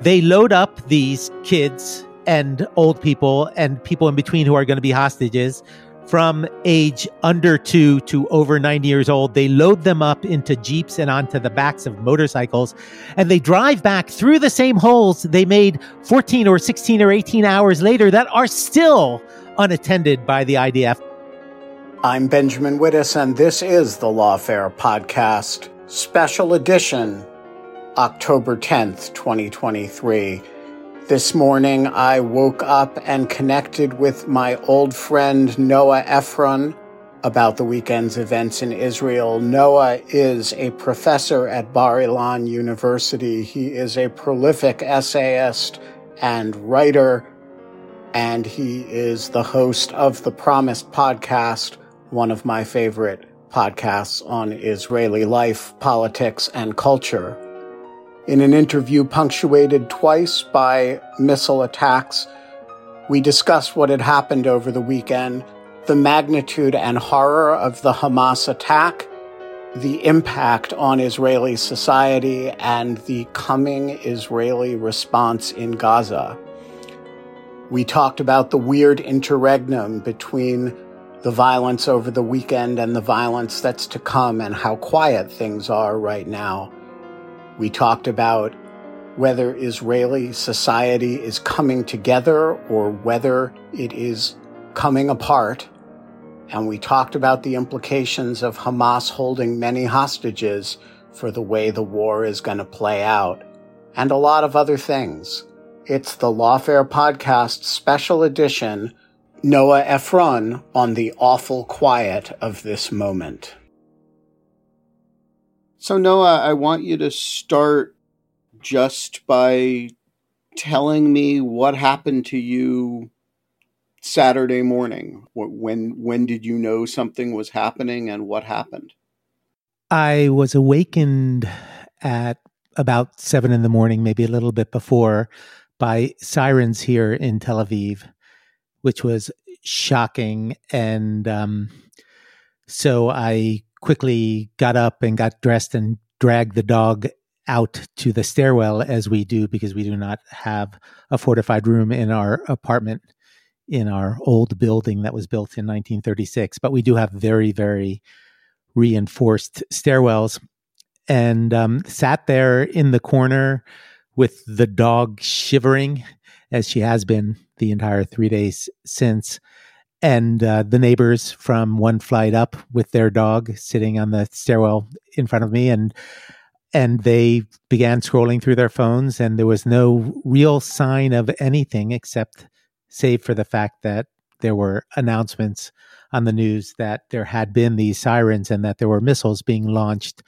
they load up these kids and old people and people in between who are going to be hostages from age under two to over 90 years old. They load them up into Jeeps and onto the backs of motorcycles, and they drive back through the same holes they made 14 or 16 or 18 hours later that are still unattended by the IDF. I'm Benjamin Wittes, and this is the Lawfare Podcast, Special Edition October 10th, 2023. This morning, I woke up and connected with my old friend Noah Efron about the weekend's events in Israel. Noah is a professor at Bar Ilan University. He is a prolific essayist and writer, and he is the host of the Promised podcast, one of my favorite podcasts on Israeli life, politics, and culture. In an interview punctuated twice by missile attacks, we discussed what had happened over the weekend, the magnitude and horror of the Hamas attack, the impact on Israeli society, and the coming Israeli response in Gaza. We talked about the weird interregnum between the violence over the weekend and the violence that's to come and how quiet things are right now. We talked about whether Israeli society is coming together or whether it is coming apart. And we talked about the implications of Hamas holding many hostages for the way the war is going to play out, and a lot of other things. It's the Lawfare Podcast special edition, Noah Efron on the awful quiet of this moment. So, Noah, I want you to start just by telling me what happened to you Saturday morning. When when did you know something was happening, and what happened? I was awakened at about seven in the morning, maybe a little bit before, by sirens here in Tel Aviv, which was shocking. And um, so I quickly got up and got dressed and dragged the dog out to the stairwell as we do because we do not have a fortified room in our apartment in our old building that was built in 1936 but we do have very very reinforced stairwells. And um, sat there in the corner with the dog shivering as she has been the entire three days since and uh, the neighbors from one flight up with their dog sitting on the stairwell in front of me and and they began scrolling through their phones and there was no real sign of anything except save for the fact that there were announcements on the news that there had been these sirens and that there were missiles being launched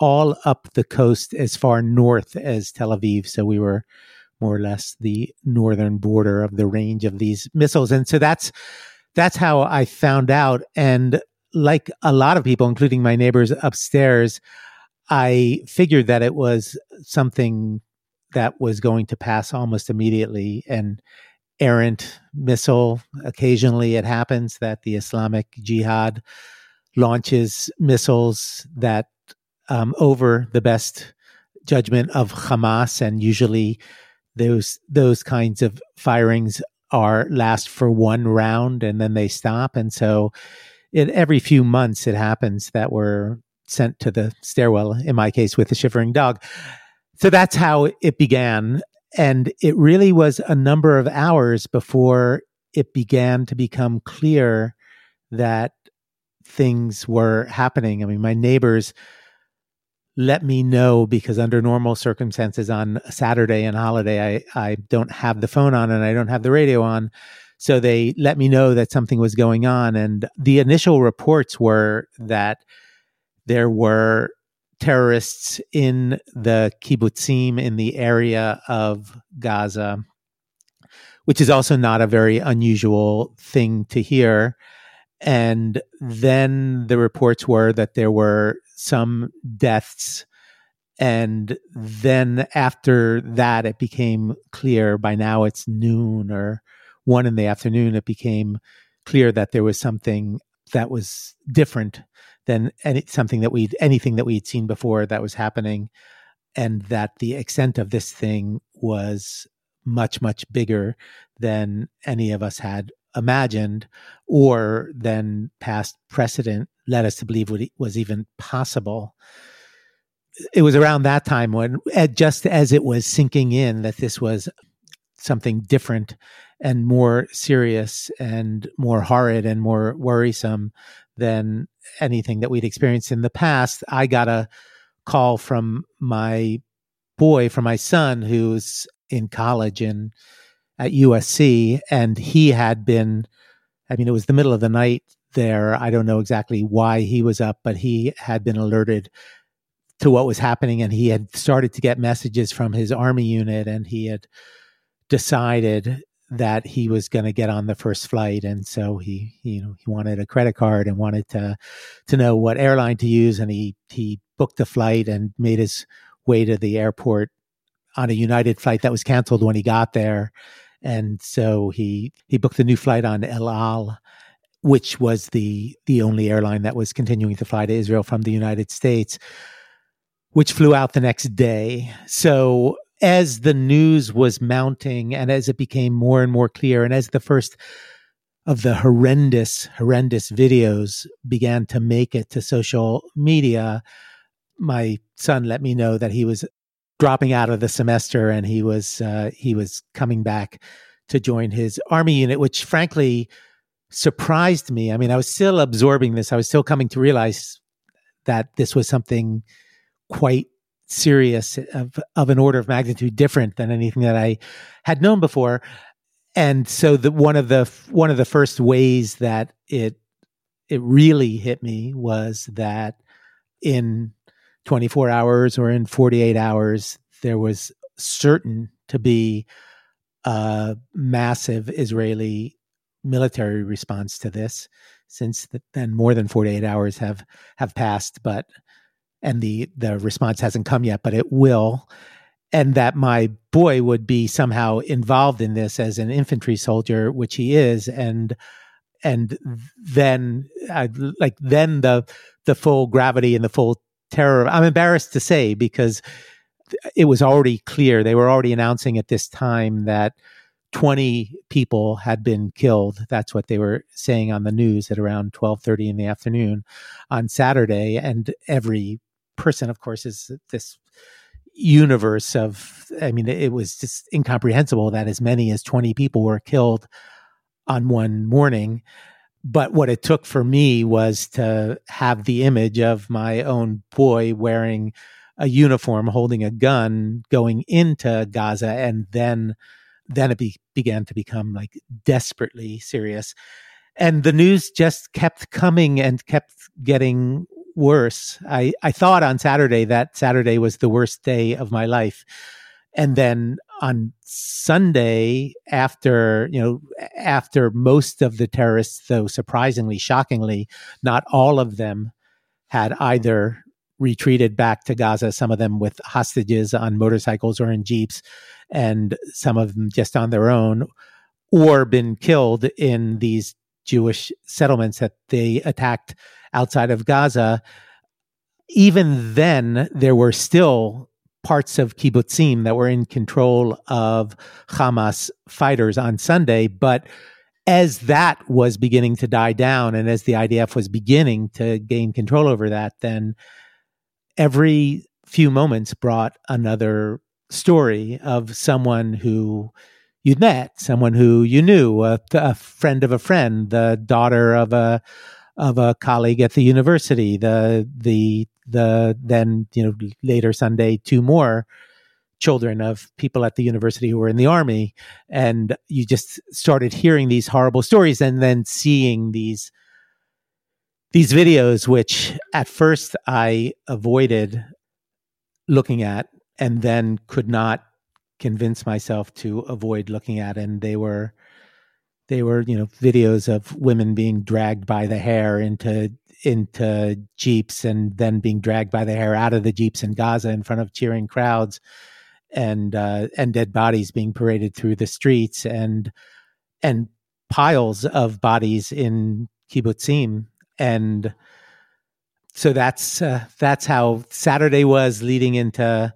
all up the coast as far north as Tel Aviv. So we were more or less the northern border of the range of these missiles. And so that's that's how I found out. And like a lot of people, including my neighbors upstairs, I figured that it was something that was going to pass almost immediately. And errant missile, occasionally it happens that the Islamic Jihad launches missiles that um, over the best judgment of Hamas, and usually those those kinds of firings are last for one round and then they stop. And so every few months it happens that we're sent to the stairwell, in my case, with the shivering dog. So that's how it began. And it really was a number of hours before it began to become clear that things were happening. I mean, my neighbors let me know because under normal circumstances on Saturday and holiday, I, I don't have the phone on and I don't have the radio on. So they let me know that something was going on. And the initial reports were that there were terrorists in the kibbutzim in the area of Gaza, which is also not a very unusual thing to hear. And then the reports were that there were some deaths. And then after that, it became clear by now it's noon or one in the afternoon, it became clear that there was something that was different than any, something that we'd anything that we'd seen before that was happening, and that the extent of this thing was much much bigger than any of us had imagined or than past precedent led us to believe what was even possible. It was around that time when, just as it was sinking in that this was something different and more serious and more horrid and more worrisome than anything that we'd experienced in the past, I got a call from my boy, from my son, who's in college in at USC, and he had been. I mean, it was the middle of the night there. I don't know exactly why he was up, but he had been alerted to what was happening, and he had started to get messages from his army unit, and he had decided that he was going to get on the first flight and so he you know he wanted a credit card and wanted to to know what airline to use and he he booked a flight and made his way to the airport on a united flight that was canceled when he got there and so he he booked a new flight on El Al which was the the only airline that was continuing to fly to Israel from the United States which flew out the next day. So as the news was mounting and as it became more and more clear, and as the first of the horrendous, horrendous videos began to make it to social media, my son let me know that he was dropping out of the semester and he was uh, he was coming back to join his army unit, which frankly surprised me. I mean, I was still absorbing this. I was still coming to realize that this was something quite serious of, of an order of magnitude different than anything that I had known before. And so the one of the one of the first ways that it it really hit me was that in 24 hours or in 48 hours there was certain to be a massive Israeli military response to this since then more than 48 hours have have passed but and the the response hasn't come yet, but it will. And that my boy would be somehow involved in this as an infantry soldier, which he is, and and then uh, like then the the full gravity and the full terror. I'm embarrassed to say because it was already clear they were already announcing at this time that 20 people had been killed that's what they were saying on the news at around 12:30 in the afternoon on Saturday and every person, of course, is this universe of, I mean, it was just incomprehensible that as many as 20 people were killed on one morning. But what it took for me was to have the image of my own boy wearing a uniform, holding a gun, going into Gaza, and then then it be, began to become like desperately serious. And the news just kept coming and kept getting worse. I, I thought on Saturday that Saturday was the worst day of my life. And then on Sunday, after, you know, after most of the terrorists, though surprisingly, shockingly, not all of them had either retreated back to Gaza, some of them with hostages on motorcycles or in jeeps, and some of them just on their own, or been killed in these Jewish settlements that they attacked outside of Gaza, even then, there were still parts of kibbutzim that were in control of Hamas fighters on Sunday. But as that was beginning to die down and as the IDF was beginning to gain control over that, then every few moments brought another story of someone who you'd met, someone who you knew, a, a, friend of a friend, the daughter of a of a colleague at the university, the the the then you know later Sunday two more children of people at the university who were in the army. And you just started hearing these horrible stories and then seeing these these videos which at first I avoided looking at and then could not convince myself to avoid looking at. And they were they were you know videos of women being dragged by the hair into into jeeps and then being dragged by the hair out of the jeeps in Gaza in front of cheering crowds and uh, and dead bodies being paraded through the streets and and piles of bodies in kibbutzim and so that's uh, that's how Saturday was leading into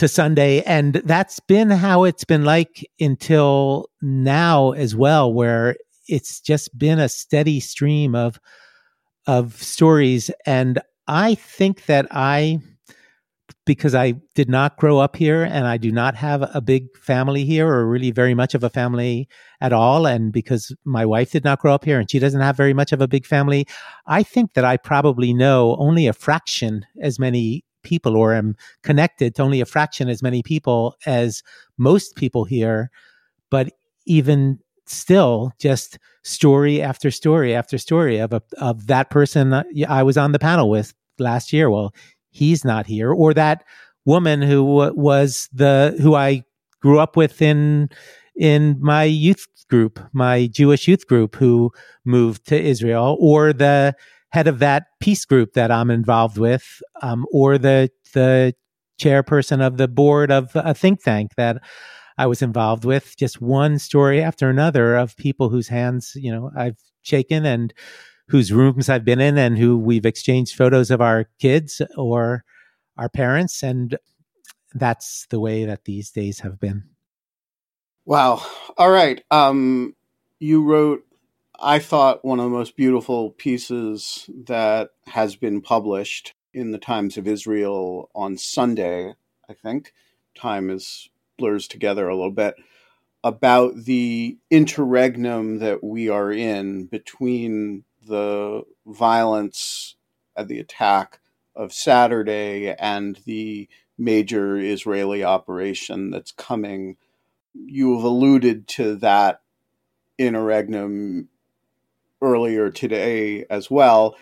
to Sunday and that's been how it's been like until now as well where it's just been a steady stream of of stories and I think that I because I did not grow up here and I do not have a big family here or really very much of a family at all. And because my wife did not grow up here and she doesn't have very much of a big family, I think that I probably know only a fraction as many people or am connected to only a fraction as many people as most people here. But even still, just story after story after story of a, of that person I was on the panel with last year. Well, he's not here, or that woman who was the who I grew up with in in my youth group, my Jewish youth group, who moved to Israel, or the head of that peace group that I'm involved with, um, or the the chairperson of the board of a think tank that I was involved with. Just one story after another of people whose hands, you know, I've shaken and whose rooms I've been in and who we've exchanged photos of our kids or our parents. And that's the way that these days have been. Wow. All right. Um, you wrote, I thought, one of the most beautiful pieces that has been published in the Times of Israel on Sunday, I think. Time is blurs together a little bit about the interregnum that we are in between the violence and the attack of Saturday and the major Israeli operation that's coming. You have alluded to that interregnum earlier today as well.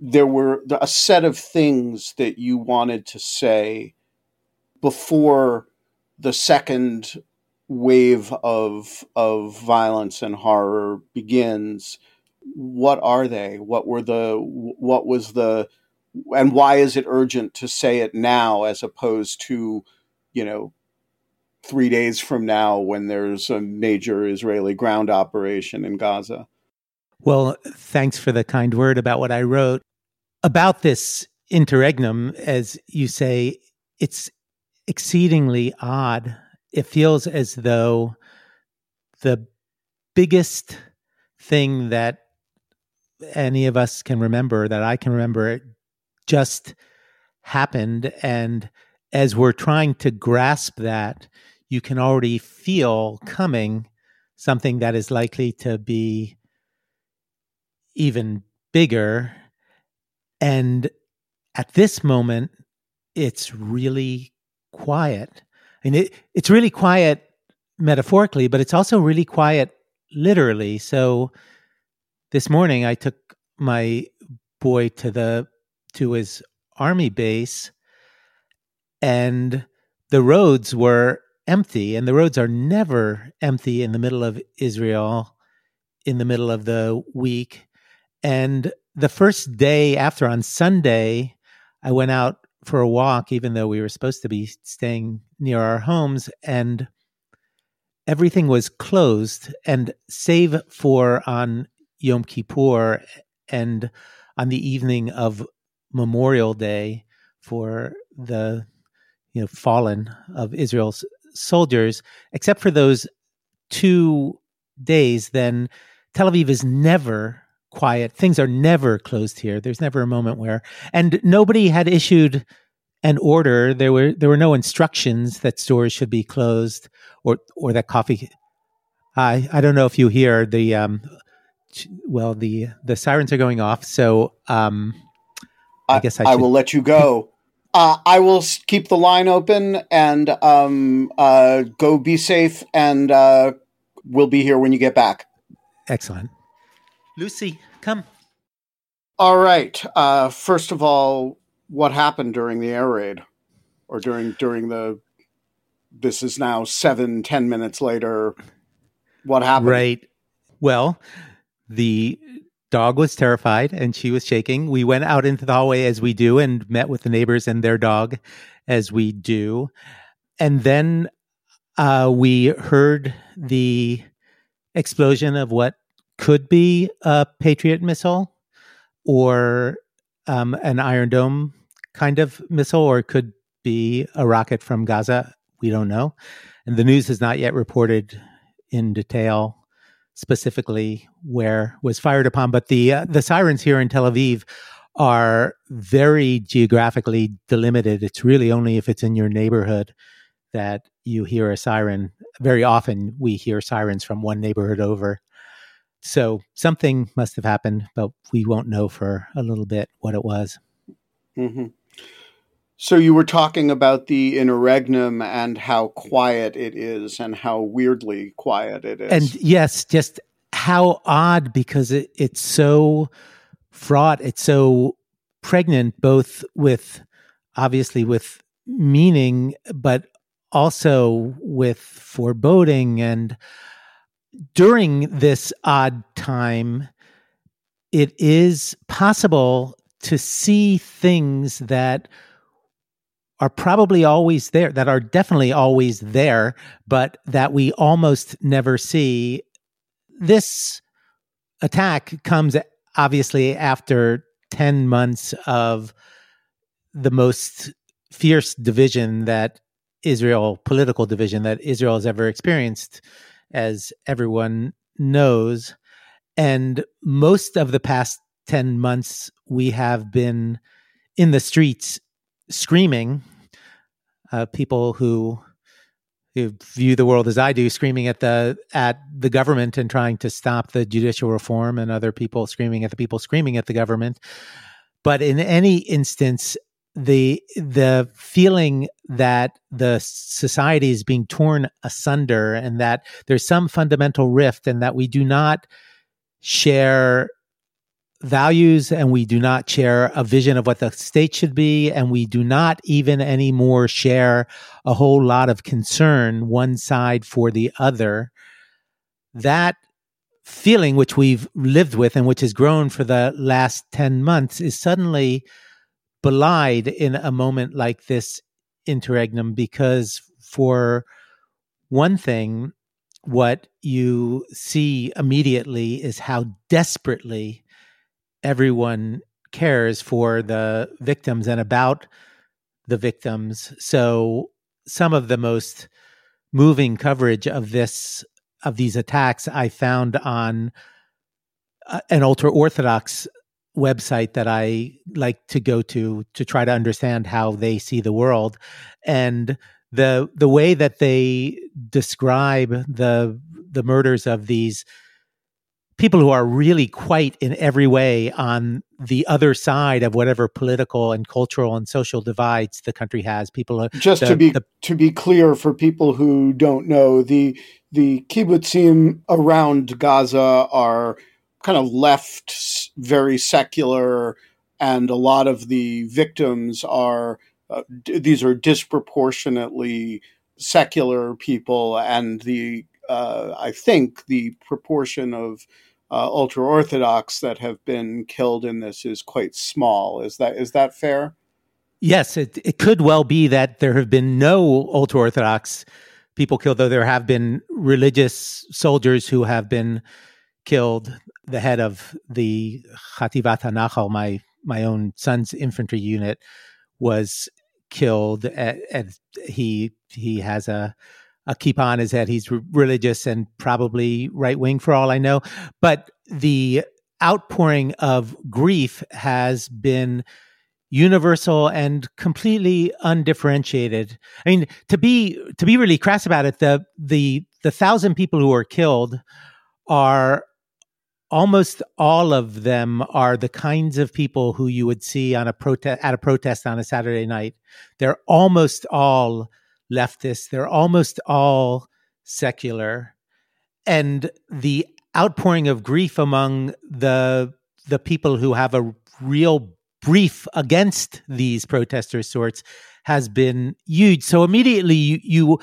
There were a set of things that you wanted to say before the second wave of of violence and horror begins what are they? What were the what was the and why is it urgent to say it now as opposed to, you know, three days from now when there's a major Israeli ground operation in Gaza? Well, thanks for the kind word about what I wrote. About this interregnum, as you say, it's exceedingly odd. It feels as though the biggest thing that any of us can remember that I can remember just happened. And as we're trying to grasp that, you can already feel coming something that is likely to be even bigger. And at this moment, it's really quiet. and it, it's really quiet metaphorically, but it's also really quiet literally. So this morning I took my boy to the to his army base and the roads were empty and the roads are never empty in the middle of Israel in the middle of the week and the first day after on Sunday I went out for a walk even though we were supposed to be staying near our homes and everything was closed and save for on Yom Kippur and on the evening of Memorial Day for the you know fallen of Israel's soldiers, except for those two days, then Tel Aviv is never quiet. Things are never closed here. There's never a moment where, and nobody had issued an order. There were there were no instructions that stores should be closed or or that coffee. I I don't know if you hear the um, well the the sirens are going off. So um, I, I guess I, I will let you go. Uh, I will keep the line open and um, uh, go be safe, and uh, we'll be here when you get back. Excellent. Lucy, come. All right. Uh, first of all, what happened during the air raid, or during during the? This is now seven ten minutes later. What happened? Right. Well, the dog was terrified and she was shaking. We went out into the hallway as we do and met with the neighbors and their dog as we do. And then uh, we heard the explosion of what could be a Patriot missile or um, an Iron Dome kind of missile, or it could be a rocket from Gaza. We don't know. And the news has not yet reported in detail specifically where was fired upon. But the uh, the sirens here in Tel Aviv are very geographically delimited. It's really only if it's in your neighborhood that you hear a siren. Very often we hear sirens from one neighborhood over. So something must have happened, but we won't know for a little bit what it was. Mm-hmm. So you were talking about the interregnum and how quiet it is and how weirdly quiet it is. And yes, just how odd because it, it's so fraught, it's so pregnant both with obviously with meaning but also with foreboding and during this odd time, it is possible to see things that are probably always there, that are definitely always there, but that we almost never see. This attack comes obviously after 10 months of the most fierce division that Israel, political division that Israel has ever experienced as everyone knows. And most of the past 10 months, we have been in the streets screaming. Uh, people who, who view the world as I do, screaming at the at the government and trying to stop the judicial reform, and other people screaming at the people screaming at the government. But in any instance, the the feeling that the society is being torn asunder and that there's some fundamental rift and that we do not share values and we do not share a vision of what the state should be and we do not even anymore share a whole lot of concern one side for the other that feeling which we've lived with and which has grown for the last 10 months is suddenly belied in a moment like this interregnum because for one thing what you see immediately is how desperately everyone cares for the victims and about the victims. So some of the most moving coverage of this of these attacks i found on uh, an ultra orthodox website that I like to go to to try to understand how they see the world. And the the way that they describe the the murders of these people who are really quite in every way on the other side of whatever political and cultural and social divides the country has people uh, just the, to be the, to be clear for people who don't know the the kibbutzim around Gaza are kind of left, very secular, and a lot of the victims are uh, d- these are disproportionately secular people, and the uh, I think the proportion of uh, ultra orthodox that have been killed in this is quite small. Is that is that fair? Yes, it, it could well be that there have been no ultra orthodox people killed, though there have been religious soldiers who have been killed the head of the Chativat Hanachal, my my own son's infantry unit, was killed. At, he he has a a kippah on his head. He's religious and probably right wing for all I know. But the outpouring of grief has been universal and completely undifferentiated. I mean, to be to be really crass about it, the the the thousand people who are killed are almost all of them are the kinds of people who you would see on a protest at a protest on a Saturday night. They're almost all leftists. They're almost all secular. And the outpouring of grief among the the people who have a real brief against these protester sorts has been huge. So immediately you you,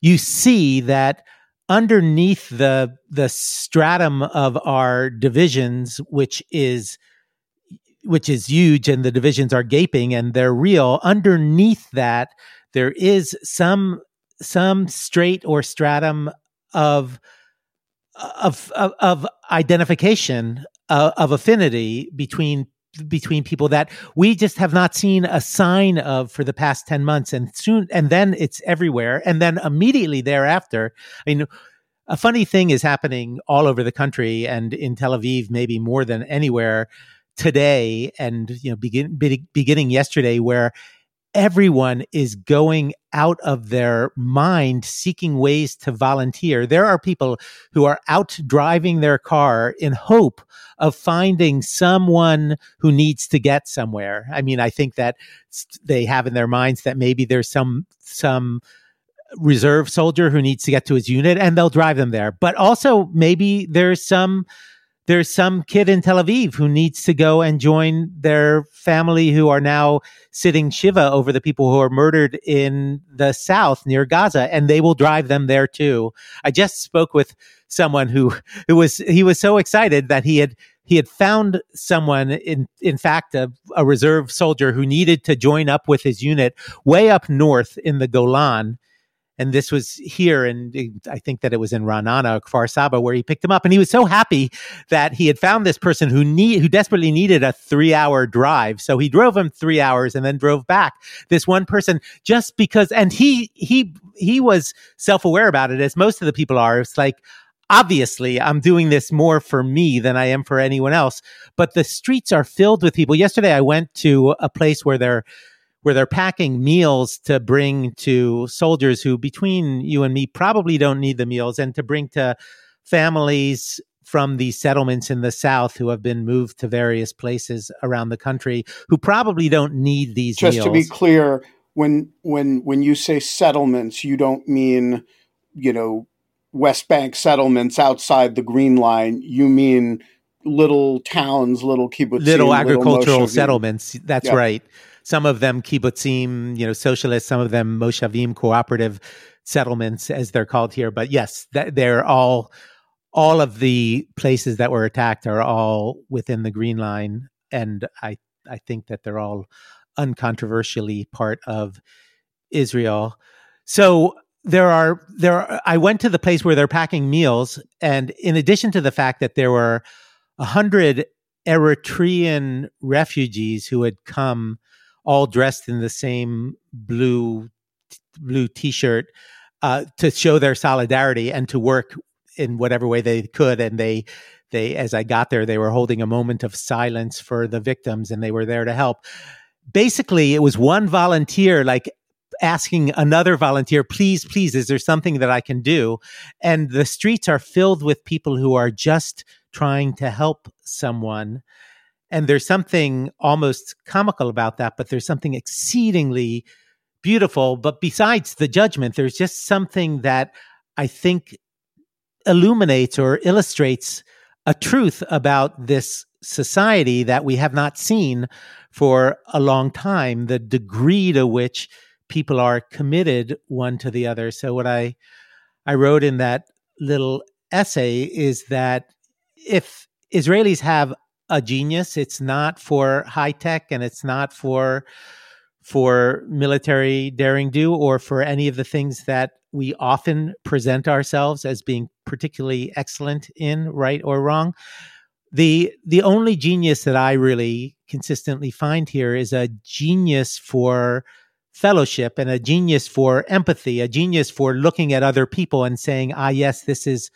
you see that underneath the the stratum of our divisions, which is which is huge and the divisions are gaping and they're real, underneath that there is some some straight or stratum of of of, of identification uh, of affinity between between people that we just have not seen a sign of for the past 10 months and soon and then it's everywhere and then immediately thereafter i mean a funny thing is happening all over the country and in tel aviv maybe more than anywhere today and you know begin, be, beginning yesterday where everyone is going out of their mind seeking ways to volunteer. There are people who are out driving their car in hope of finding someone who needs to get somewhere. I mean, I think that they have in their minds that maybe there's some, some, reserve soldier who needs to get to his unit and they'll drive them there. But also maybe there's some there's some kid in Tel Aviv who needs to go and join their family who are now sitting Shiva over the people who are murdered in the south near Gaza, and they will drive them there too. I just spoke with someone who, who was, he was so excited that he had, he had found someone in, in fact, a, a reserve soldier who needed to join up with his unit way up north in the Golan and this was here and i think that it was in Ra'anana kfar saba where he picked him up and he was so happy that he had found this person who need who desperately needed a three hour drive. So he drove him three hours and then drove back. This one person just because and he he he was self-aware about it as most of the people are. It's like obviously i'm doing this more for me than i am for anyone else but the streets are filled with people. Yesterday i went to a place where they're where they're packing meals to bring to soldiers who, between you and me, probably don't need the meals and to bring to families from the settlements in the South who have been moved to various places around the country who probably don't need these Just meals. to be clear, when when when you say settlements, you don't mean, you know, West Bank settlements outside the Green Line. You mean little towns, little kibbutzim, little agricultural little settlements. That's right some of them kibbutzim, you know, socialist, some of them moshavim, cooperative settlements, as they're called here. But yes, they're all all of the places that were attacked are all within the Green Line, and I I think that they're all uncontroversially part of Israel. So there are there are, I went to the place where they're packing meals, and in addition to the fact that there were a hundred Eritrean refugees who had come all dressed in the same blue blue t-shirt uh, to show their solidarity and to work in whatever way they could. And they they as i got there they were holding a moment of silence for the victims and they were there to help. Basically it was one volunteer like asking another volunteer please please is there something that i can do? And the streets are filled with people who are just trying to help someone and there's something almost comical about that, but there's something exceedingly beautiful. But besides the judgment, there's just something that I think illuminates or illustrates a truth about this society that we have not seen for a long time the degree to which people are committed one to the other so what i i wrote in that little essay is that if israelis have a genius. It's not for high tech and it's not for for military daring do or for any of the things that we often present ourselves as being particularly excellent in, right or wrong. The the only genius that I really consistently find here is a genius for fellowship and a genius for empathy, a genius for looking at other people and saying, ah, yes, this is,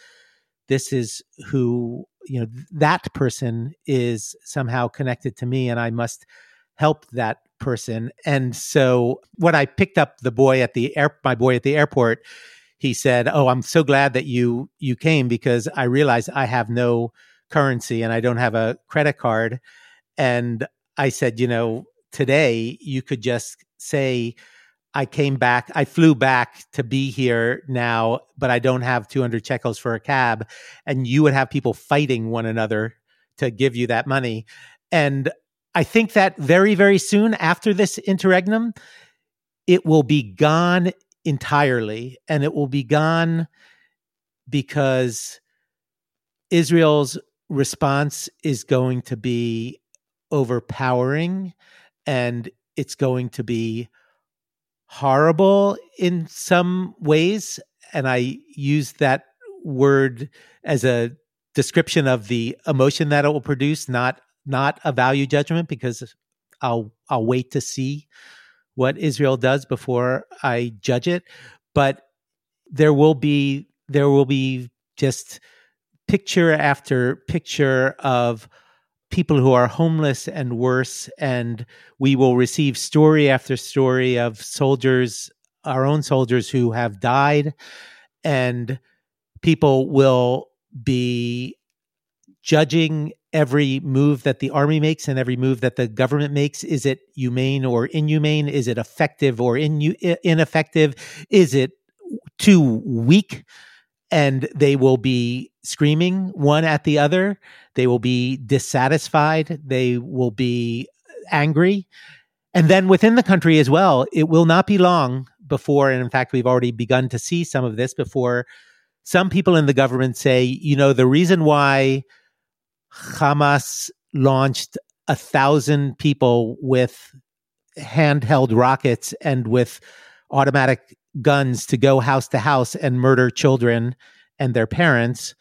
this is who, you know, that person is somehow connected to me and I must help that person. And so when I picked up the boy at the air, my boy at the airport, he said, "Oh, I'm so glad that you you came because I realized I have no currency and I don't have a credit card." And I said, "You know, today you could just say I came back, I flew back to be here now, but I don't have 200 shekels for a cab. And you would have people fighting one another to give you that money. And I think that very, very soon after this interregnum, it will be gone entirely. And it will be gone because Israel's response is going to be overpowering and it's going to be horrible in some ways. And I use that word as a description of the emotion that it will produce, not not a value judgment, because I'll I'll wait to see what Israel does before I judge it. But there will be there will be just picture after picture of people who are homeless and worse. And we will receive story after story of soldiers, our own soldiers who have died. And people will be judging every move that the army makes and every move that the government makes. Is it humane or inhumane? Is it effective or in, ineffective? Is it too weak? And they will be screaming one at the other. They will be dissatisfied. They will be angry. And then within the country as well, it will not be long before, and in fact, we've already begun to see some of this before some people in the government say, you know, the reason why Hamas launched a thousand people with handheld rockets and with automatic guns to go house to house and murder children and their parents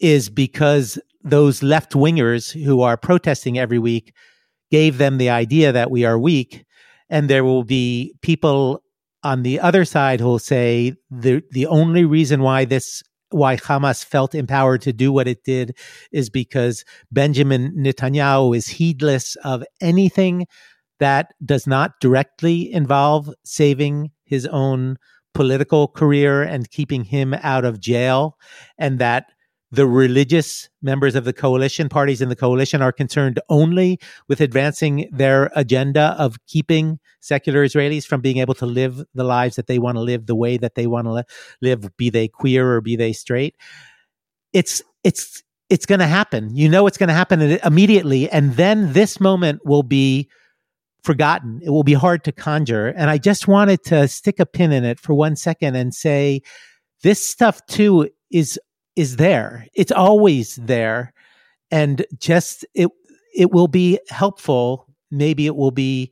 is because those left wingers who are protesting every week gave them the idea that we are weak. And there will be people on the other side who will say the the only reason why this why Hamas felt empowered to do what it did is because Benjamin Netanyahu is heedless of anything that does not directly involve saving his own political career and keeping him out of jail, and that the religious members of the coalition parties in the coalition are concerned only with advancing their agenda of keeping secular Israelis from being able to live the lives that they want to live the way that they want to live, be they queer or be they straight. It's, it's, it's going to happen. You know, it's going to happen immediately. And then this moment will be forgotten. It will be hard to conjure. And I just wanted to stick a pin in it for one second and say, this stuff too is is there. It's always there. And just it it will be helpful, maybe it will be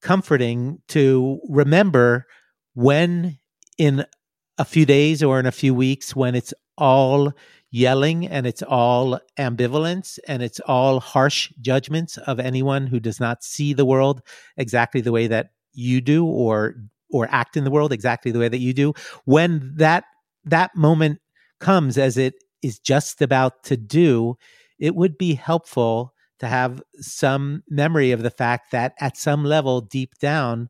comforting to remember when in a few days or in a few weeks when it's all yelling and it's all ambivalence and it's all harsh judgments of anyone who does not see the world exactly the way that you do or or act in the world exactly the way that you do when that that moment comes as it is just about to do, it would be helpful to have some memory of the fact that at some level deep down,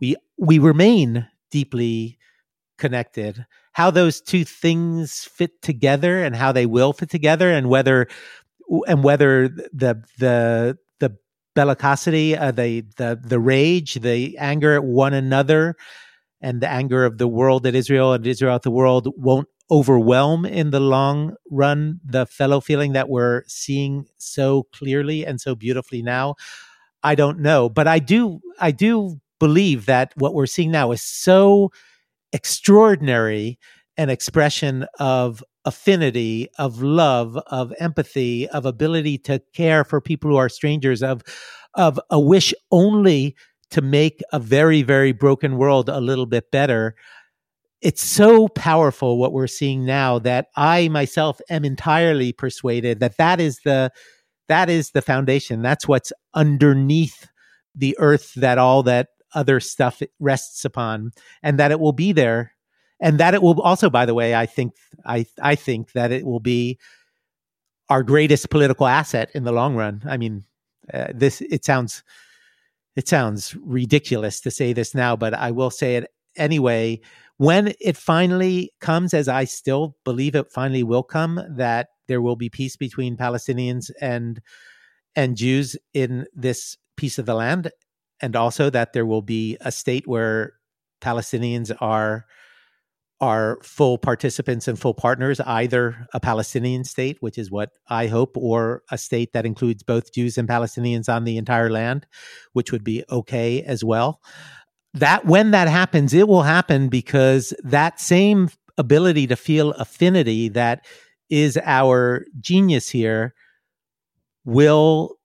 we we remain deeply connected. How those two things fit together and how they will fit together, and whether and whether the the the bellicosity, uh, the the the rage, the anger at one another, and the anger of the world at Israel and Israel at the world won't overwhelm in the long run the fellow feeling that we're seeing so clearly and so beautifully now. I don't know but i do i do believe that what we're seeing now is so extraordinary an expression of affinity of love of empathy of ability to care for people who are strangers of of a wish only to make a very very broken world a little bit better it's so powerful what we're seeing now that I myself am entirely persuaded that that is the that is the foundation. That's what's underneath the earth that all that other stuff rests upon, and that it will be there, and that it will also, by the way, I think I I think that it will be our greatest political asset in the long run. I mean, uh, this it sounds it sounds ridiculous to say this now, but I will say it anyway. When it finally comes, as I still believe it finally will come, that there will be peace between Palestinians and and Jews in this piece of the land, and also that there will be a state where Palestinians are are full participants and full partners, either a Palestinian state, which is what I hope, or a state that includes both Jews and Palestinians on the entire land, which would be okay as well. That when that happens, it will happen because that same ability to feel affinity that is our genius here will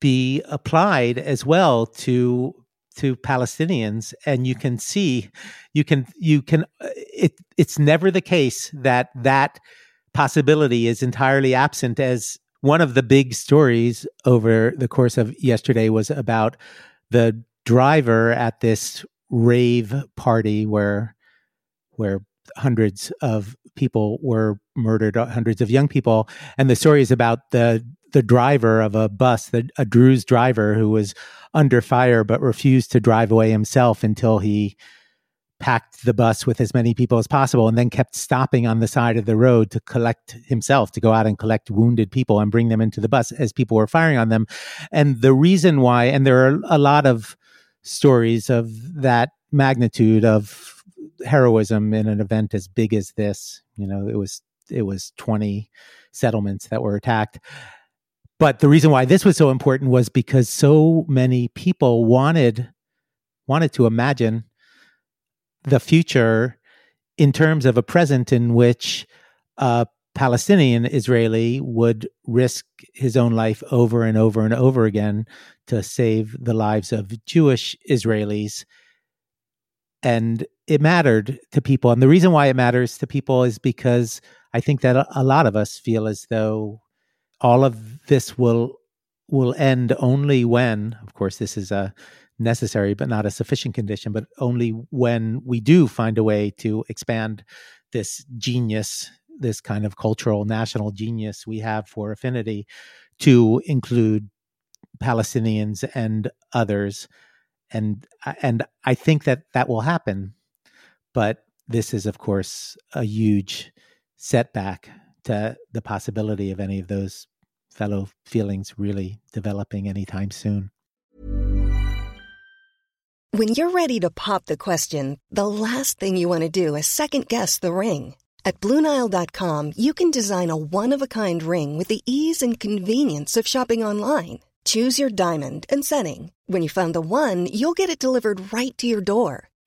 be applied as well to to Palestinians. And you can see you can you can uh, it it's never the case that that possibility is entirely absent as one of the big stories over the course of yesterday was about the driver at this rave party where where hundreds of people were murdered hundreds of young people. And the story is about the the driver of a bus, the, a Druze driver who was under fire but refused to drive away himself until he packed the bus with as many people as possible and then kept stopping on the side of the road to collect himself to go out and collect wounded people and bring them into the bus as people were firing on them. And the reason why and there are a lot of stories of that magnitude of heroism in an event as big as this you know it was it was 20 settlements that were attacked but the reason why this was so important was because so many people wanted wanted to imagine the future in terms of a present in which a Palestinian Israeli would risk his own life over and over and over again to save the lives of Jewish Israelis. And it mattered to people. And the reason why it matters to people is because I think that a lot of us feel as though all of this will will end only when of course this is a necessary but not a sufficient condition but only when we do find a way to expand this genius this kind of cultural national genius we have for affinity to include palestinians and others. And and i think that that will happen. But this is of course a huge setback to the possibility of any of those fellow feelings really developing anytime soon. When you're ready to pop the question, the last thing you want to do is second guess the ring. At Bluenile.com, you can design a one of a kind ring with the ease and convenience of shopping online. Choose your diamond and setting. When you find the one, you'll get it delivered right to your door.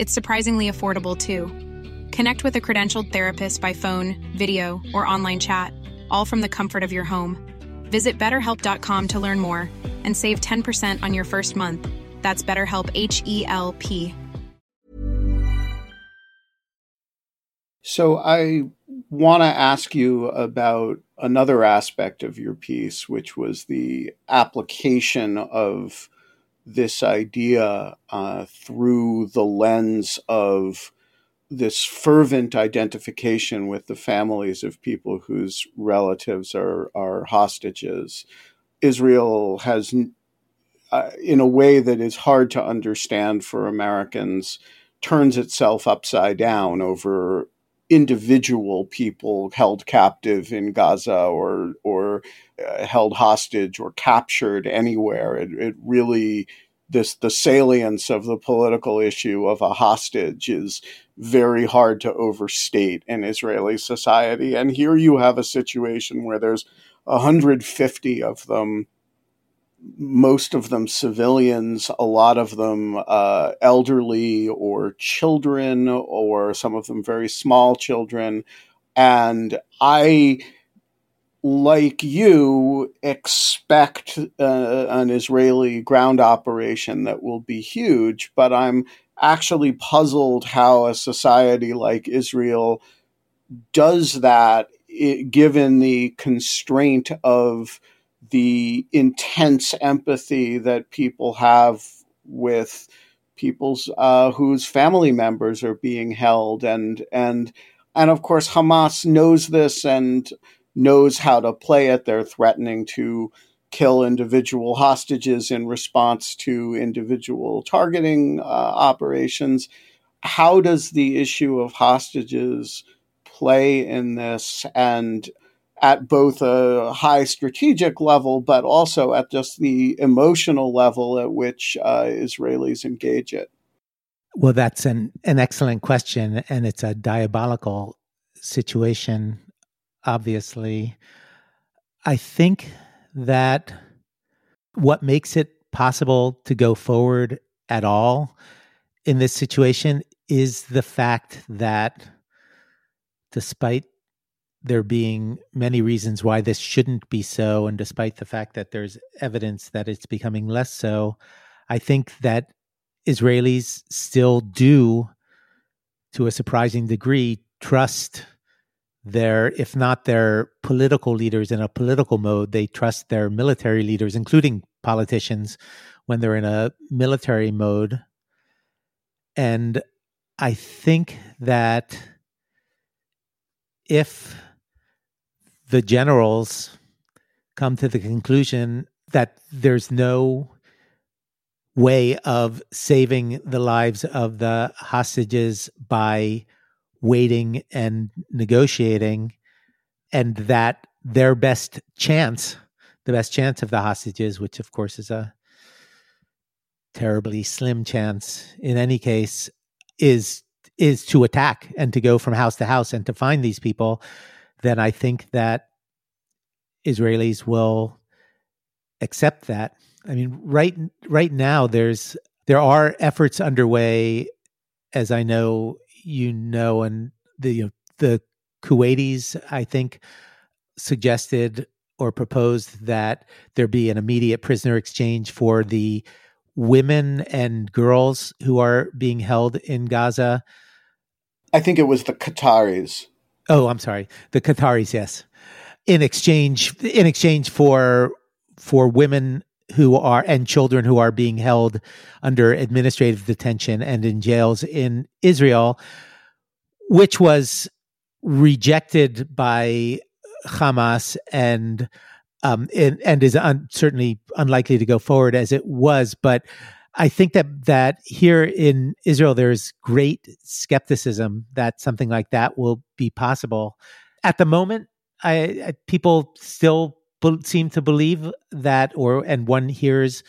It's surprisingly affordable too. Connect with a credentialed therapist by phone, video, or online chat, all from the comfort of your home. Visit betterhelp.com to learn more and save 10% on your first month. That's BetterHelp H E L P. So I want to ask you about another aspect of your piece, which was the application of this idea uh, through the lens of this fervent identification with the families of people whose relatives are are hostages. Israel has, uh, in a way that is hard to understand for Americans, turns itself upside down over individual people held captive in Gaza or or uh, held hostage or captured anywhere. It, it really this the salience of the political issue of a hostage is very hard to overstate in Israeli society. And here you have a situation where there's 150 of them most of them civilians, a lot of them uh, elderly or children, or some of them very small children. And I, like you, expect uh, an Israeli ground operation that will be huge, but I'm actually puzzled how a society like Israel does that, given the constraint of the intense empathy that people have with people's uh, whose family members are being held and and and of course Hamas knows this and knows how to play it. They're threatening to kill individual hostages in response to individual targeting uh, operations. How does the issue of hostages play in this? And at both a high strategic level, but also at just the emotional level at which uh, Israelis engage it? Well, that's an, an excellent question, and it's a diabolical situation, obviously. I think that what makes it possible to go forward at all in this situation is the fact that despite there being many reasons why this shouldn't be so, and despite the fact that there's evidence that it's becoming less so, I think that Israelis still do, to a surprising degree, trust their, if not their political leaders in a political mode, they trust their military leaders, including politicians, when they're in a military mode. And I think that if the generals come to the conclusion that there's no way of saving the lives of the hostages by waiting and negotiating, and that their best chance, the best chance of the hostages, which of course is a terribly slim chance in any case, is is to attack and to go from house to house and to find these people then I think that Israelis will accept that. I mean, right right now there's there are efforts underway, as I know you know, and the you know, the Kuwaitis I think suggested or proposed that there be an immediate prisoner exchange for the women and girls who are being held in Gaza. I think it was the Qataris. Oh, I'm sorry. The Qataris, yes. In exchange in exchange for for women who are and children who are being held under administrative detention and in jails in Israel, which was rejected by Hamas and um, and, and is un, certainly unlikely to go forward as it was. But I think that that here in Israel there's great skepticism that something like that will be possible. At the moment, I, I people still seem to believe that, or and one hears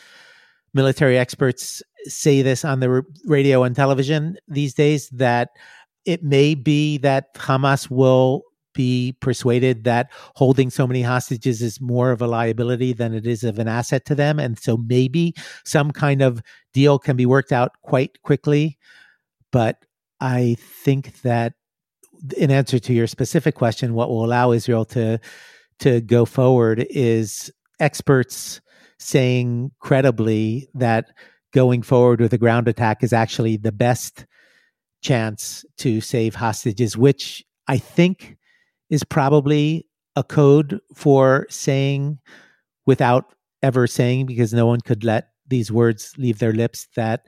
military experts say this on the radio and television these days that it may be that Hamas will be persuaded that holding so many hostages is more of a liability than it is of an asset to them. And so maybe some kind of deal can be worked out quite quickly. But I think that in answer to your specific question, what will allow Israel to to go forward is experts saying credibly that going forward with a ground attack is actually the best chance to save hostages, which I think is probably a code for saying without ever saying because no one could let these words leave their lips that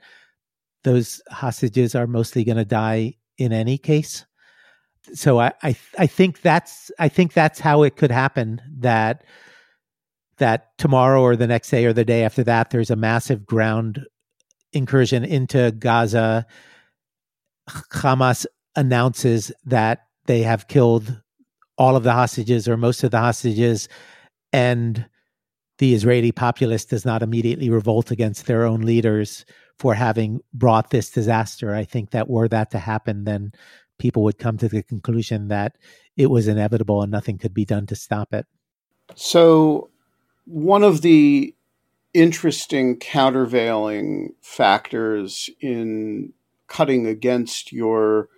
those hostages are mostly going to die in any case so I, I i think that's i think that's how it could happen that that tomorrow or the next day or the day after that there's a massive ground incursion into gaza hamas announces that they have killed all of the hostages or most of the hostages and the Israeli populace does not immediately revolt against their own leaders for having brought this disaster. I think that were that to happen, then people would come to the conclusion that it was inevitable and nothing could be done to stop it. So, one of the interesting countervailing factors in cutting against your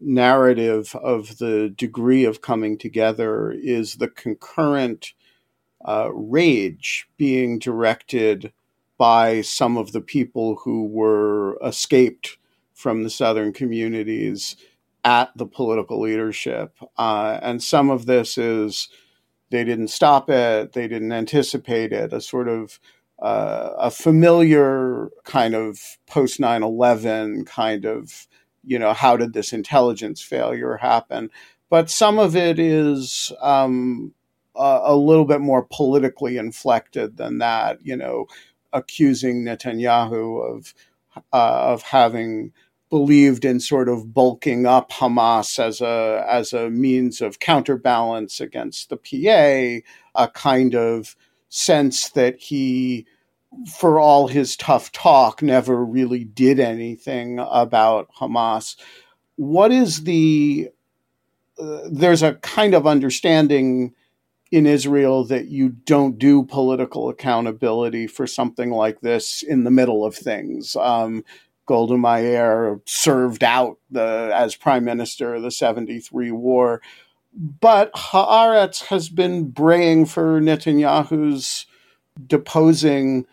narrative of the degree of coming together is the concurrent uh, rage being directed by some of the people who were escaped from the southern communities at the political leadership. Uh, and some of this is they didn't stop it, they didn't anticipate it, a sort of uh, a familiar kind of post 9 11 kind of, you know, how did this intelligence failure happen? But some of it is um, a, a little bit more politically inflected than that, you know, accusing Netanyahu of, uh, of having believed in sort of bulking up Hamas as a as a means of counterbalance against the PA, a kind of sense that he for all his tough talk never really did anything about Hamas. What is the uh, there's a kind of understanding in Israel that you don't do political accountability for something like this in the middle of things. Um, Golda Meir served out the, as prime minister of the 73 war. But Haaretz has been braying for Netanyahu's deposing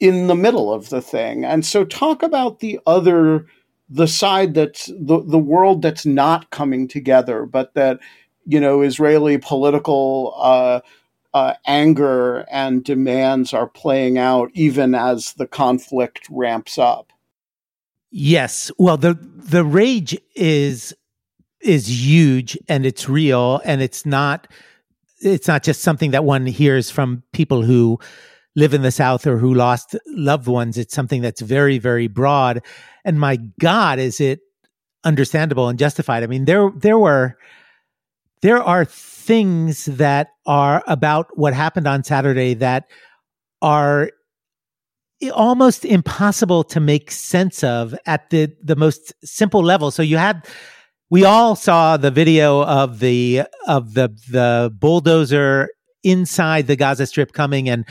in the middle of the thing. And so talk about the other the side that's the, the world that's not coming together, but that, you know, Israeli political uh, uh, anger and demands are playing out even as the conflict ramps up. Yes. Well, the the rage is is huge and it's real and it's not it's not just something that one hears from people who live in the south or who lost loved ones. It's something that's very very broad. And my god is it understandable and justified? I mean there there were there are things that are about what happened on saturday that are almost impossible to make sense of at the the most simple level. So you had we all saw the video of the of the the bulldozer inside the Gaza Strip coming and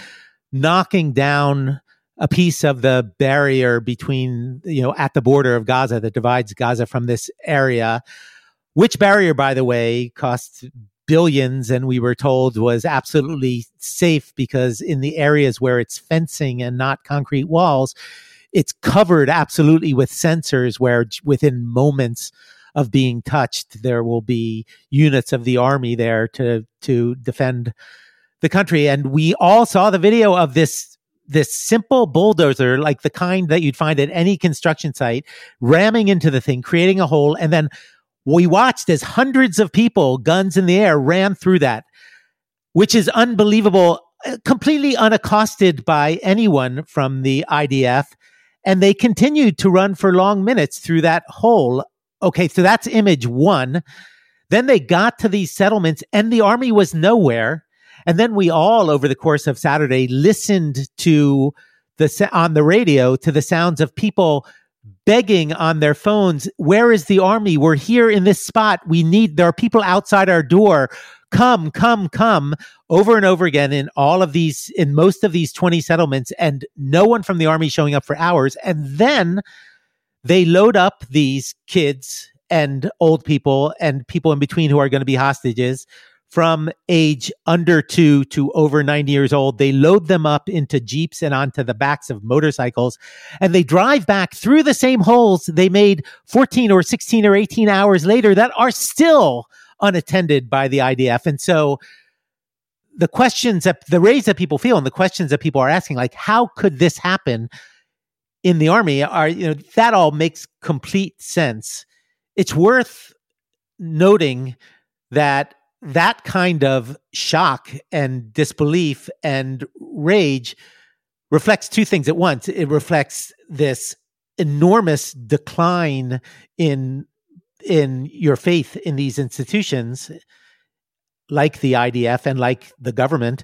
knocking down a piece of the barrier between you know at the border of Gaza that divides Gaza from this area which barrier by the way costs billions and we were told was absolutely safe because in the areas where it's fencing and not concrete walls it's covered absolutely with sensors where within moments of being touched there will be units of the army there to to defend the country. And we all saw the video of this this simple bulldozer like the kind that you'd find at any construction site ramming into the thing creating a hole and then we watched as hundreds of people, guns in the air, ran through that, which is unbelievable, uh, completely unaccosted by anyone from the IDF. And they continued to run for long minutes through that hole. Okay, so that's image one. Then they got to these settlements and the army was nowhere. And then we all, over the course of Saturday, listened to the on the radio to the sounds of people begging on their phones, Where is the army? We're here in this spot. We need, there are people outside our door. Come, come, come over and over again in all of these, in most of these 20 settlements, and no one from the army showing up for hours. And then they load up these kids and old people and people in between who are going to be hostages from age under two to over 90 years old. They load them up into Jeeps and onto the backs of motorcycles and they drive back through the same holes they made 14 or 16 or 18 hours later that are still unattended by the IDF. And so the questions that the raise that people feel and the questions that people are asking, like, how could this happen in the army are, you know, that all makes complete sense. It's worth noting that that kind of shock and disbelief and rage reflects two things at once. It reflects this enormous decline in in your faith in these institutions like the IDF and like the government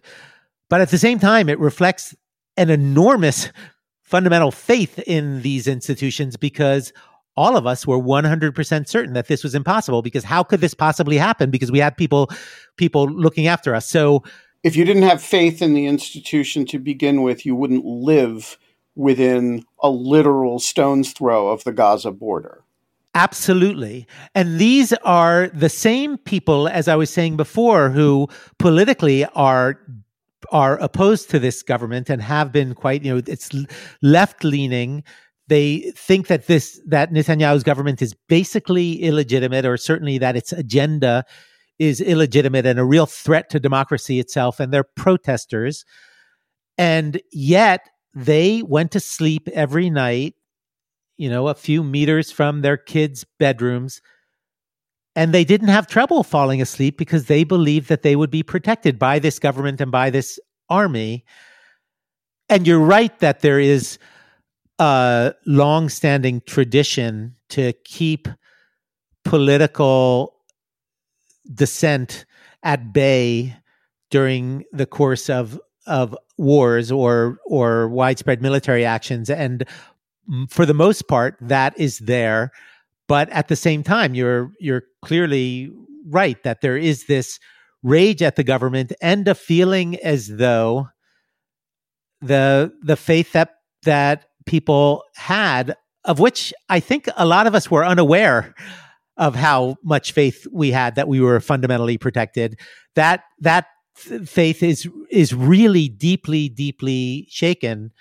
but at the same time it reflects an enormous fundamental faith in these institutions because all of us were 100% certain that this was impossible because how could this possibly happen because we had people people looking after us so if you didn't have faith in the institution to begin with, you wouldn't live within a literal stone's throw of the Gaza border. Absolutely. And these are the same people, as I was saying before, who politically are are opposed to this government and have been quite, you know, it's left leaning. They think that this that Netanyahu's government is basically illegitimate, or certainly that its agenda is illegitimate and a real threat to democracy itself. And they're protesters, and yet they went to sleep every night, you know, a few meters from their kids' bedrooms. And they didn't have trouble falling asleep because they believed that they would be protected by this government and by this army. And you're right that there is a long-standing tradition to keep political dissent at bay during the course of of wars or or widespread military actions. And for the most part that is there. But at the same time you're you're clearly right that there is this rage at the government and a feeling as though the the faith that that people had of which I think a lot of us were unaware of how much faith we had that we were fundamentally protected. That that faith is is really deeply deeply shaken.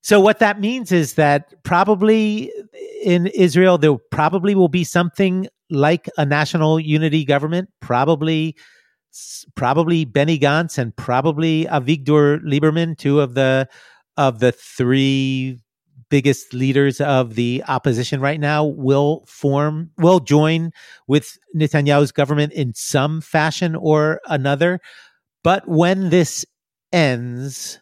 So what that means is that probably in Israel there probably will be something like a national unity government probably probably Benny Gantz and probably Avigdor Lieberman two of the of the three biggest leaders of the opposition right now will form will join with Netanyahu's government in some fashion or another. But when this ends,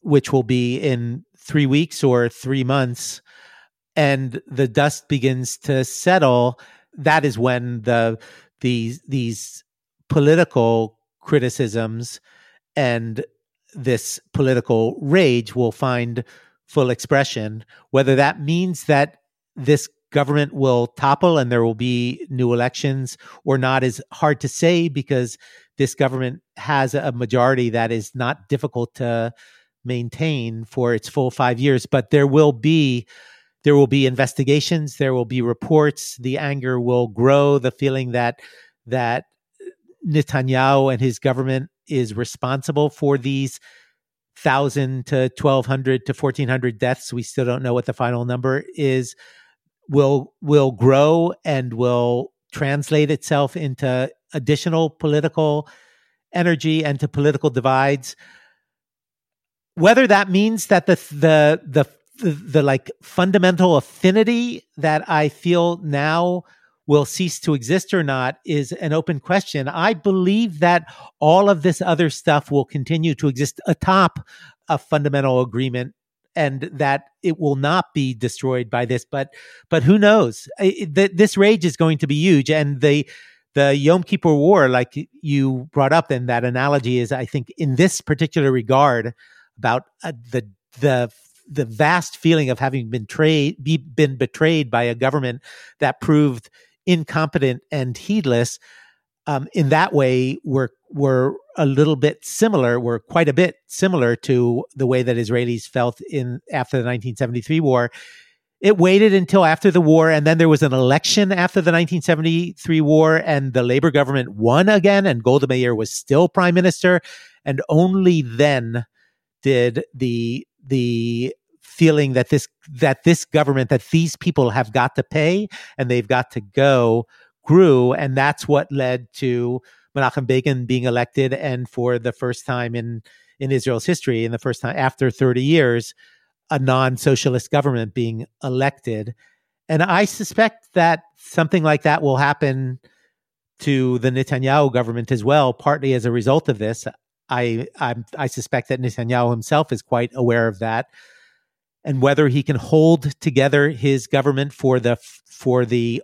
which will be in three weeks or three months, and the dust begins to settle, that is when the these these political criticisms and this political rage will find full expression. Whether that means that this government will topple and there will be new elections or not is hard to say because this government has a majority that is not difficult to maintain for its full five years. But there will be there will be investigations, there will be reports. The anger will grow. The feeling that that Netanyahu and his government is responsible for these thousand to twelve hundred to fourteen hundred deaths. We still don't know what the final number is. Will will grow and will translate itself into additional political energy and to political divides whether that means that the the the the, the like fundamental affinity that i feel now will cease to exist or not is an open question. I believe that all of this other stuff will continue to exist atop a fundamental agreement and that it will not be destroyed by this but but who knows? This rage is going to be huge and the the Yom Kippur War, like you brought up, and that analogy is, I think, in this particular regard, about uh, the the the vast feeling of having been betrayed, be, been betrayed by a government that proved incompetent and heedless. Um, in that way, we're we're a little bit similar. We're quite a bit similar to the way that Israelis felt in after the 1973 war it waited until after the war, and then there was an election after the 1973 war, and the Labor government won again, and Golda Meir was still prime minister, and only then did the the feeling that this that this government that these people have got to pay and they've got to go grew, and that's what led to Menachem Begin being elected, and for the first time in in Israel's history, in the first time after 30 years, a non socialist government being elected. And I suspect that something like that will happen to the Netanyahu government as well, partly as a result of this. I I'm, i suspect that Netanyahu himself is quite aware of that, and whether he can hold together his government for the for the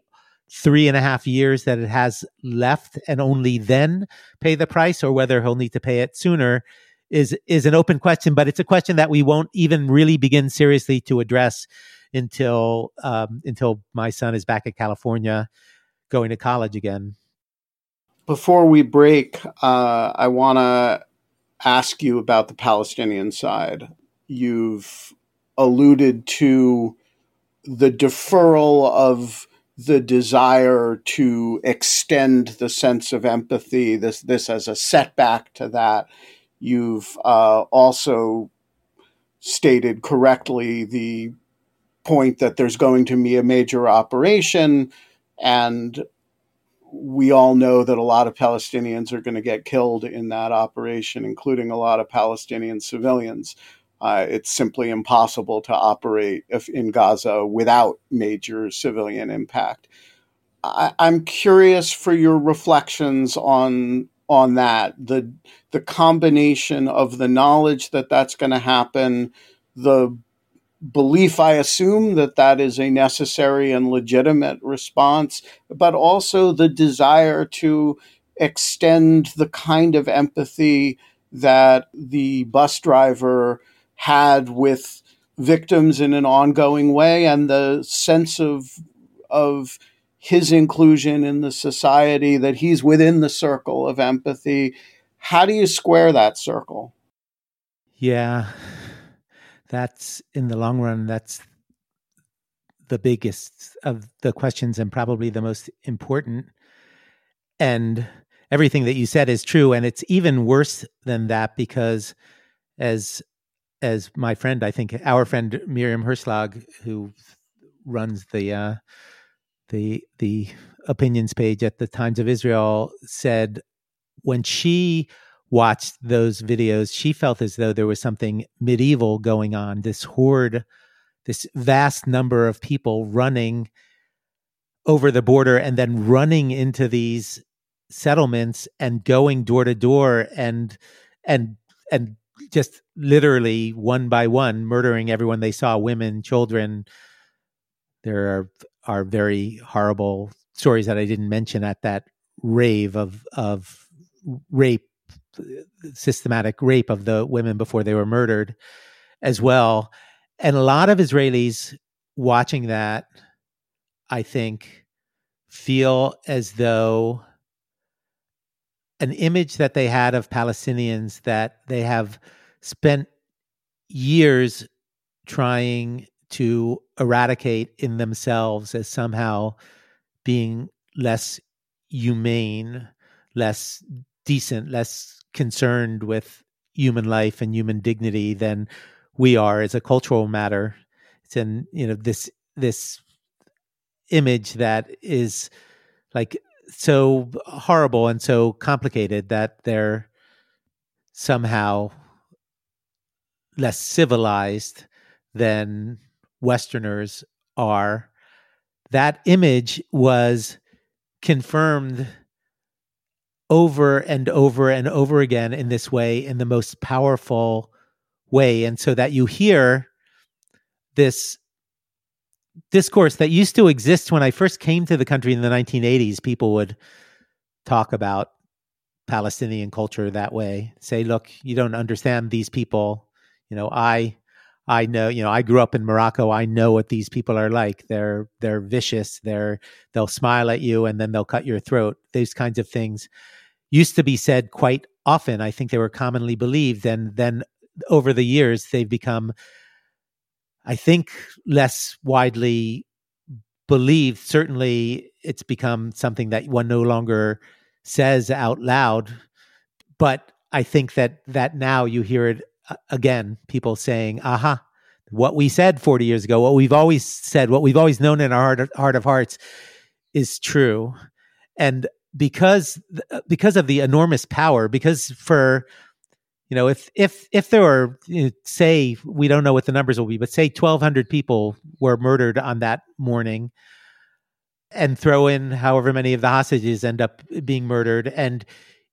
three and a half years that it has left, and only then pay the price, or whether he'll need to pay it sooner, is is an open question, but it's a question that we won't even really begin seriously to address until um, until my son is back in California, going to college again. Before we break, uh, I want to ask you about the Palestinian side. You've alluded to the deferral of the desire to extend the sense of empathy, this, this as a setback to that. You've uh, also stated correctly the point that there's going to be a major operation and we all know that a lot of Palestinians are going to get killed in that operation, including a lot of Palestinian civilians. Uh, it's simply impossible to operate in Gaza without major civilian impact. I, am curious for your reflections on on that the the combination of the knowledge that that's going to happen, the belief, I assume, that that is a necessary and legitimate response, but also the desire to extend the kind of empathy that the bus driver had with victims in an ongoing way and the sense of of his inclusion in the society that he's within the circle of empathy. How do you square that circle? Yeah that's in the long run that's the biggest of the questions and probably the most important. And everything that you said is true and it's even worse than that because as as my friend i think our friend miriam herschlag who runs the uh the the opinions page at the times of israel said when she watched those videos, she felt as though there was something medieval going on, this horde, this vast number of people running over the border and then running into these settlements and going door to door and and and just literally one by one murdering everyone they saw women children there are are very horrible stories that I didn't mention at that rave of of rape systematic rape of the women before they were murdered as well. And a lot of Israelis watching that, I think, feel as though an image that they had of Palestinians that they have spent years trying to eradicate in themselves as somehow being less humane, less decent, less concerned with human life and human dignity than we are as a cultural matter. It's in you know this this image that is like so horrible and so complicated that they're somehow less civilized than Westerners are. That image was confirmed over and over and over again in this way in the most powerful way and so that you hear this discourse that used to exist when I first came to the country in the 1980s people would talk about Palestinian culture that way say look you don't understand these people you know I I know, you know, I grew up in Morocco. I know what these people are like. They're they're vicious. They're they'll smile at you and then they'll cut your throat. These kinds of things used to be said quite often. I think they were commonly believed, and then over the years they've become, I think, less widely believed. Certainly, it's become something that one no longer says out loud. But I think that that now you hear it uh, again, people saying, "Aha." What we said 40 years ago, what we've always said, what we've always known in our heart of, heart of hearts is true. And because uh, because of the enormous power because for you know if if if there were say we don't know what the numbers will be but say 1200 people were murdered on that morning and throw in however many of the hostages end up being murdered and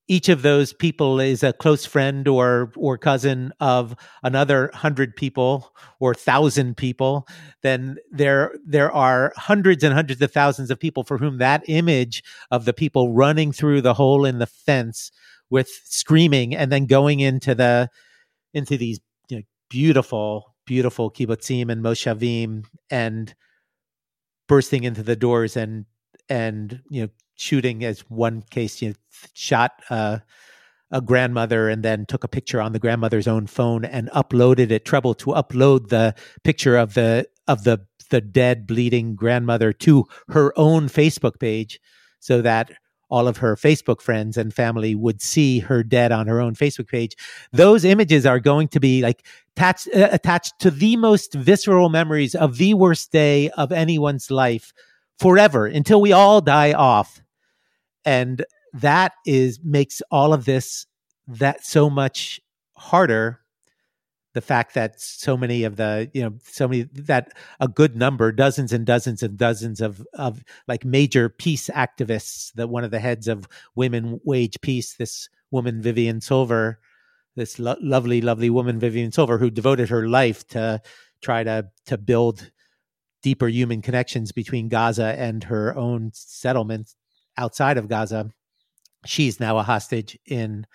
each of those people is a close friend or or cousin of another hundred people or thousand people, then there there are hundreds and hundreds of thousands of people for whom that image of the people running through the hole in the fence with screaming and then going into the into these you know, beautiful beautiful kibbutzim and moshavim and bursting into the doors and and you know shooting as one case you know, shot uh, a grandmother and then took a picture on the grandmother's own phone and uploaded it trouble to upload the picture of the of the the dead bleeding grandmother to her own facebook page so that all of her Facebook friends and family would see her dead on her own Facebook page. Those images are going to be like attached, uh, attached to the most visceral memories of the worst day of anyone's life forever until we all die off. And that is makes all of this that so much harder the fact that so many of the you know so many that a good number dozens and dozens and dozens of of like major peace activists that one of the heads of women wage peace this woman vivian silver this lo- lovely lovely woman vivian silver who devoted her life to try to to build deeper human connections between gaza and her own settlement outside of gaza she's now a hostage in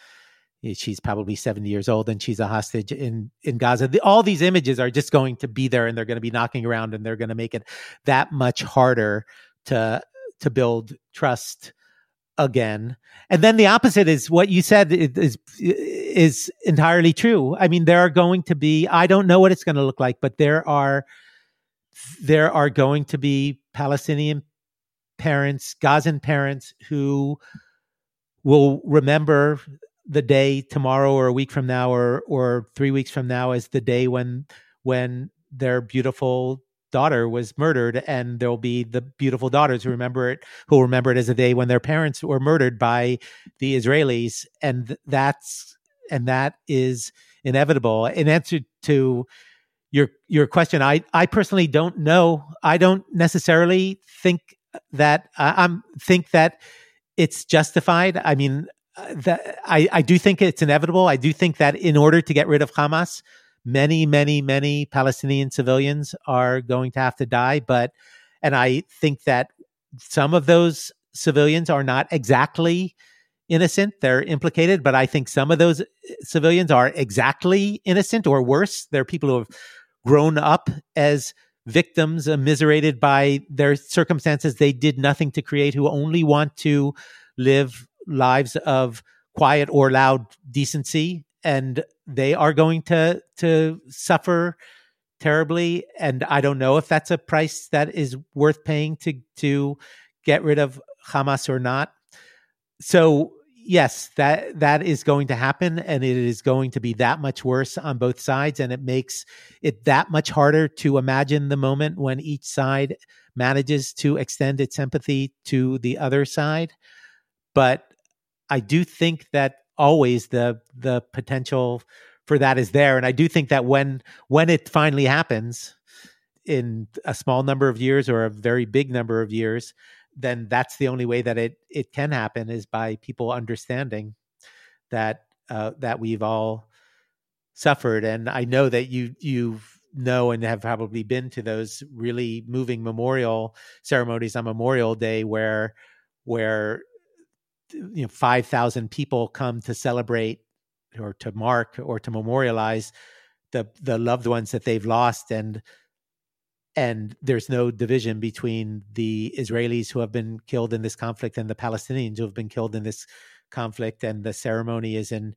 Eh, she's probably 70 years old and she's a hostage in in Gaza. The, all these images are just going to be there and they're going to be knocking around and they're going to make it that much harder to to build trust again. And then the opposite is what you said is is entirely true. I mean there are going to be I don't know what it's going to look like but there are there are going to be Palestinian parents, Gazan parents who will remember the day tomorrow or a week from now or or three weeks from now as the day when when their beautiful daughter was murdered and there'll be the beautiful daughters who remember it who remember it as a day when their parents were murdered by the israelis. And that's and that is inevitable. In answer to your your question i i personally don't know. I don't necessarily think that i'm think that it's justified. I mean that I, I do think it's inevitable. I do think that in order to get rid of Hamas, many, many, many Palestinian civilians are going to have to die. But, and I think that some of those civilians are not exactly innocent. They're implicated, but I think some of those civilians are exactly innocent or worse. They're people who have grown up as victims, immiserated by their circumstances they did nothing to create, who only want to live lives of quiet or loud decency and they are going to to suffer terribly and i don't know if that's a price that is worth paying to to get rid of hamas or not. So yes that that is going to happen and it is going to be that much worse on both sides and it makes it that much harder to imagine the moment when each side manages to extend its empathy to the other side. But I do think that always the the potential for that is there, and I do think that when when it finally happens in a small number of years or a very big number of years, then that's the only way that it it can happen is by people understanding that uh, that we've all suffered. And I know that you you know and have probably been to those really moving memorial ceremonies on Memorial Day where where you know 5000 people come to celebrate or to mark or to memorialize the the loved ones that they've lost. And and there's no division between the Israelis who have been killed in this conflict and the Palestinians who have been killed in this conflict. And the ceremony is in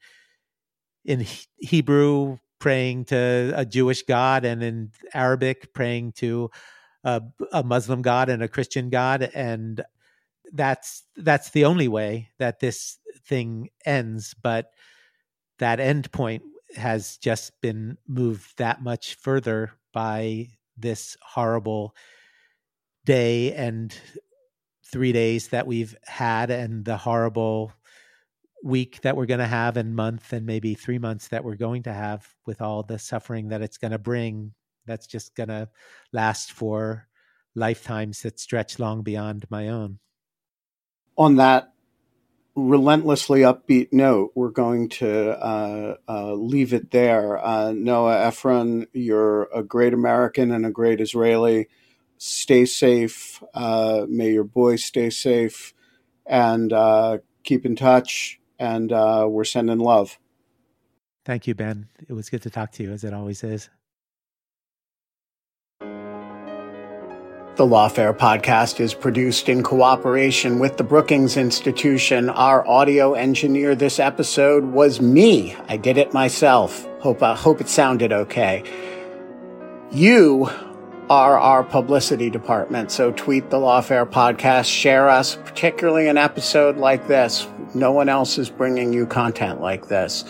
in Hebrew praying to a Jewish god and in Arabic praying to a, a Muslim god and a Christian god. And that's that's the only way that this thing ends but that end point has just been moved that much further by this horrible day and three days that we've had and the horrible week that we're going to have and month and maybe three months that we're going to have with all the suffering that it's going to bring that's just going to last for lifetimes that stretch long beyond my own on that relentlessly upbeat note, we're going to uh, uh, leave it there. Uh, Noah Efron, you're a great American and a great Israeli. Stay safe. Uh, may your boys stay safe and uh, keep in touch. And uh, we're sending love. Thank you, Ben. It was good to talk to you, as it always is. The Lawfare podcast is produced in cooperation with the Brookings Institution. Our audio engineer this episode was me. I did it myself. Hope, I hope it sounded okay. You are our publicity department, so tweet the Lawfare podcast, share us, particularly an episode like this. No one else is bringing you content like this.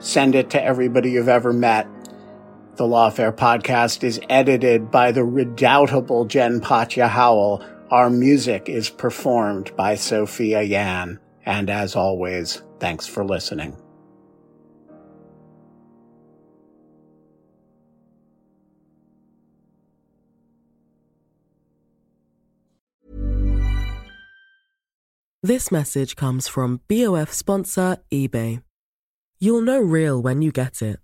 Send it to everybody you've ever met the Lawfare podcast is edited by the redoubtable Jen Patja Howell. Our music is performed by Sophia Yan. And as always, thanks for listening. This message comes from BOF sponsor eBay. You'll know real when you get it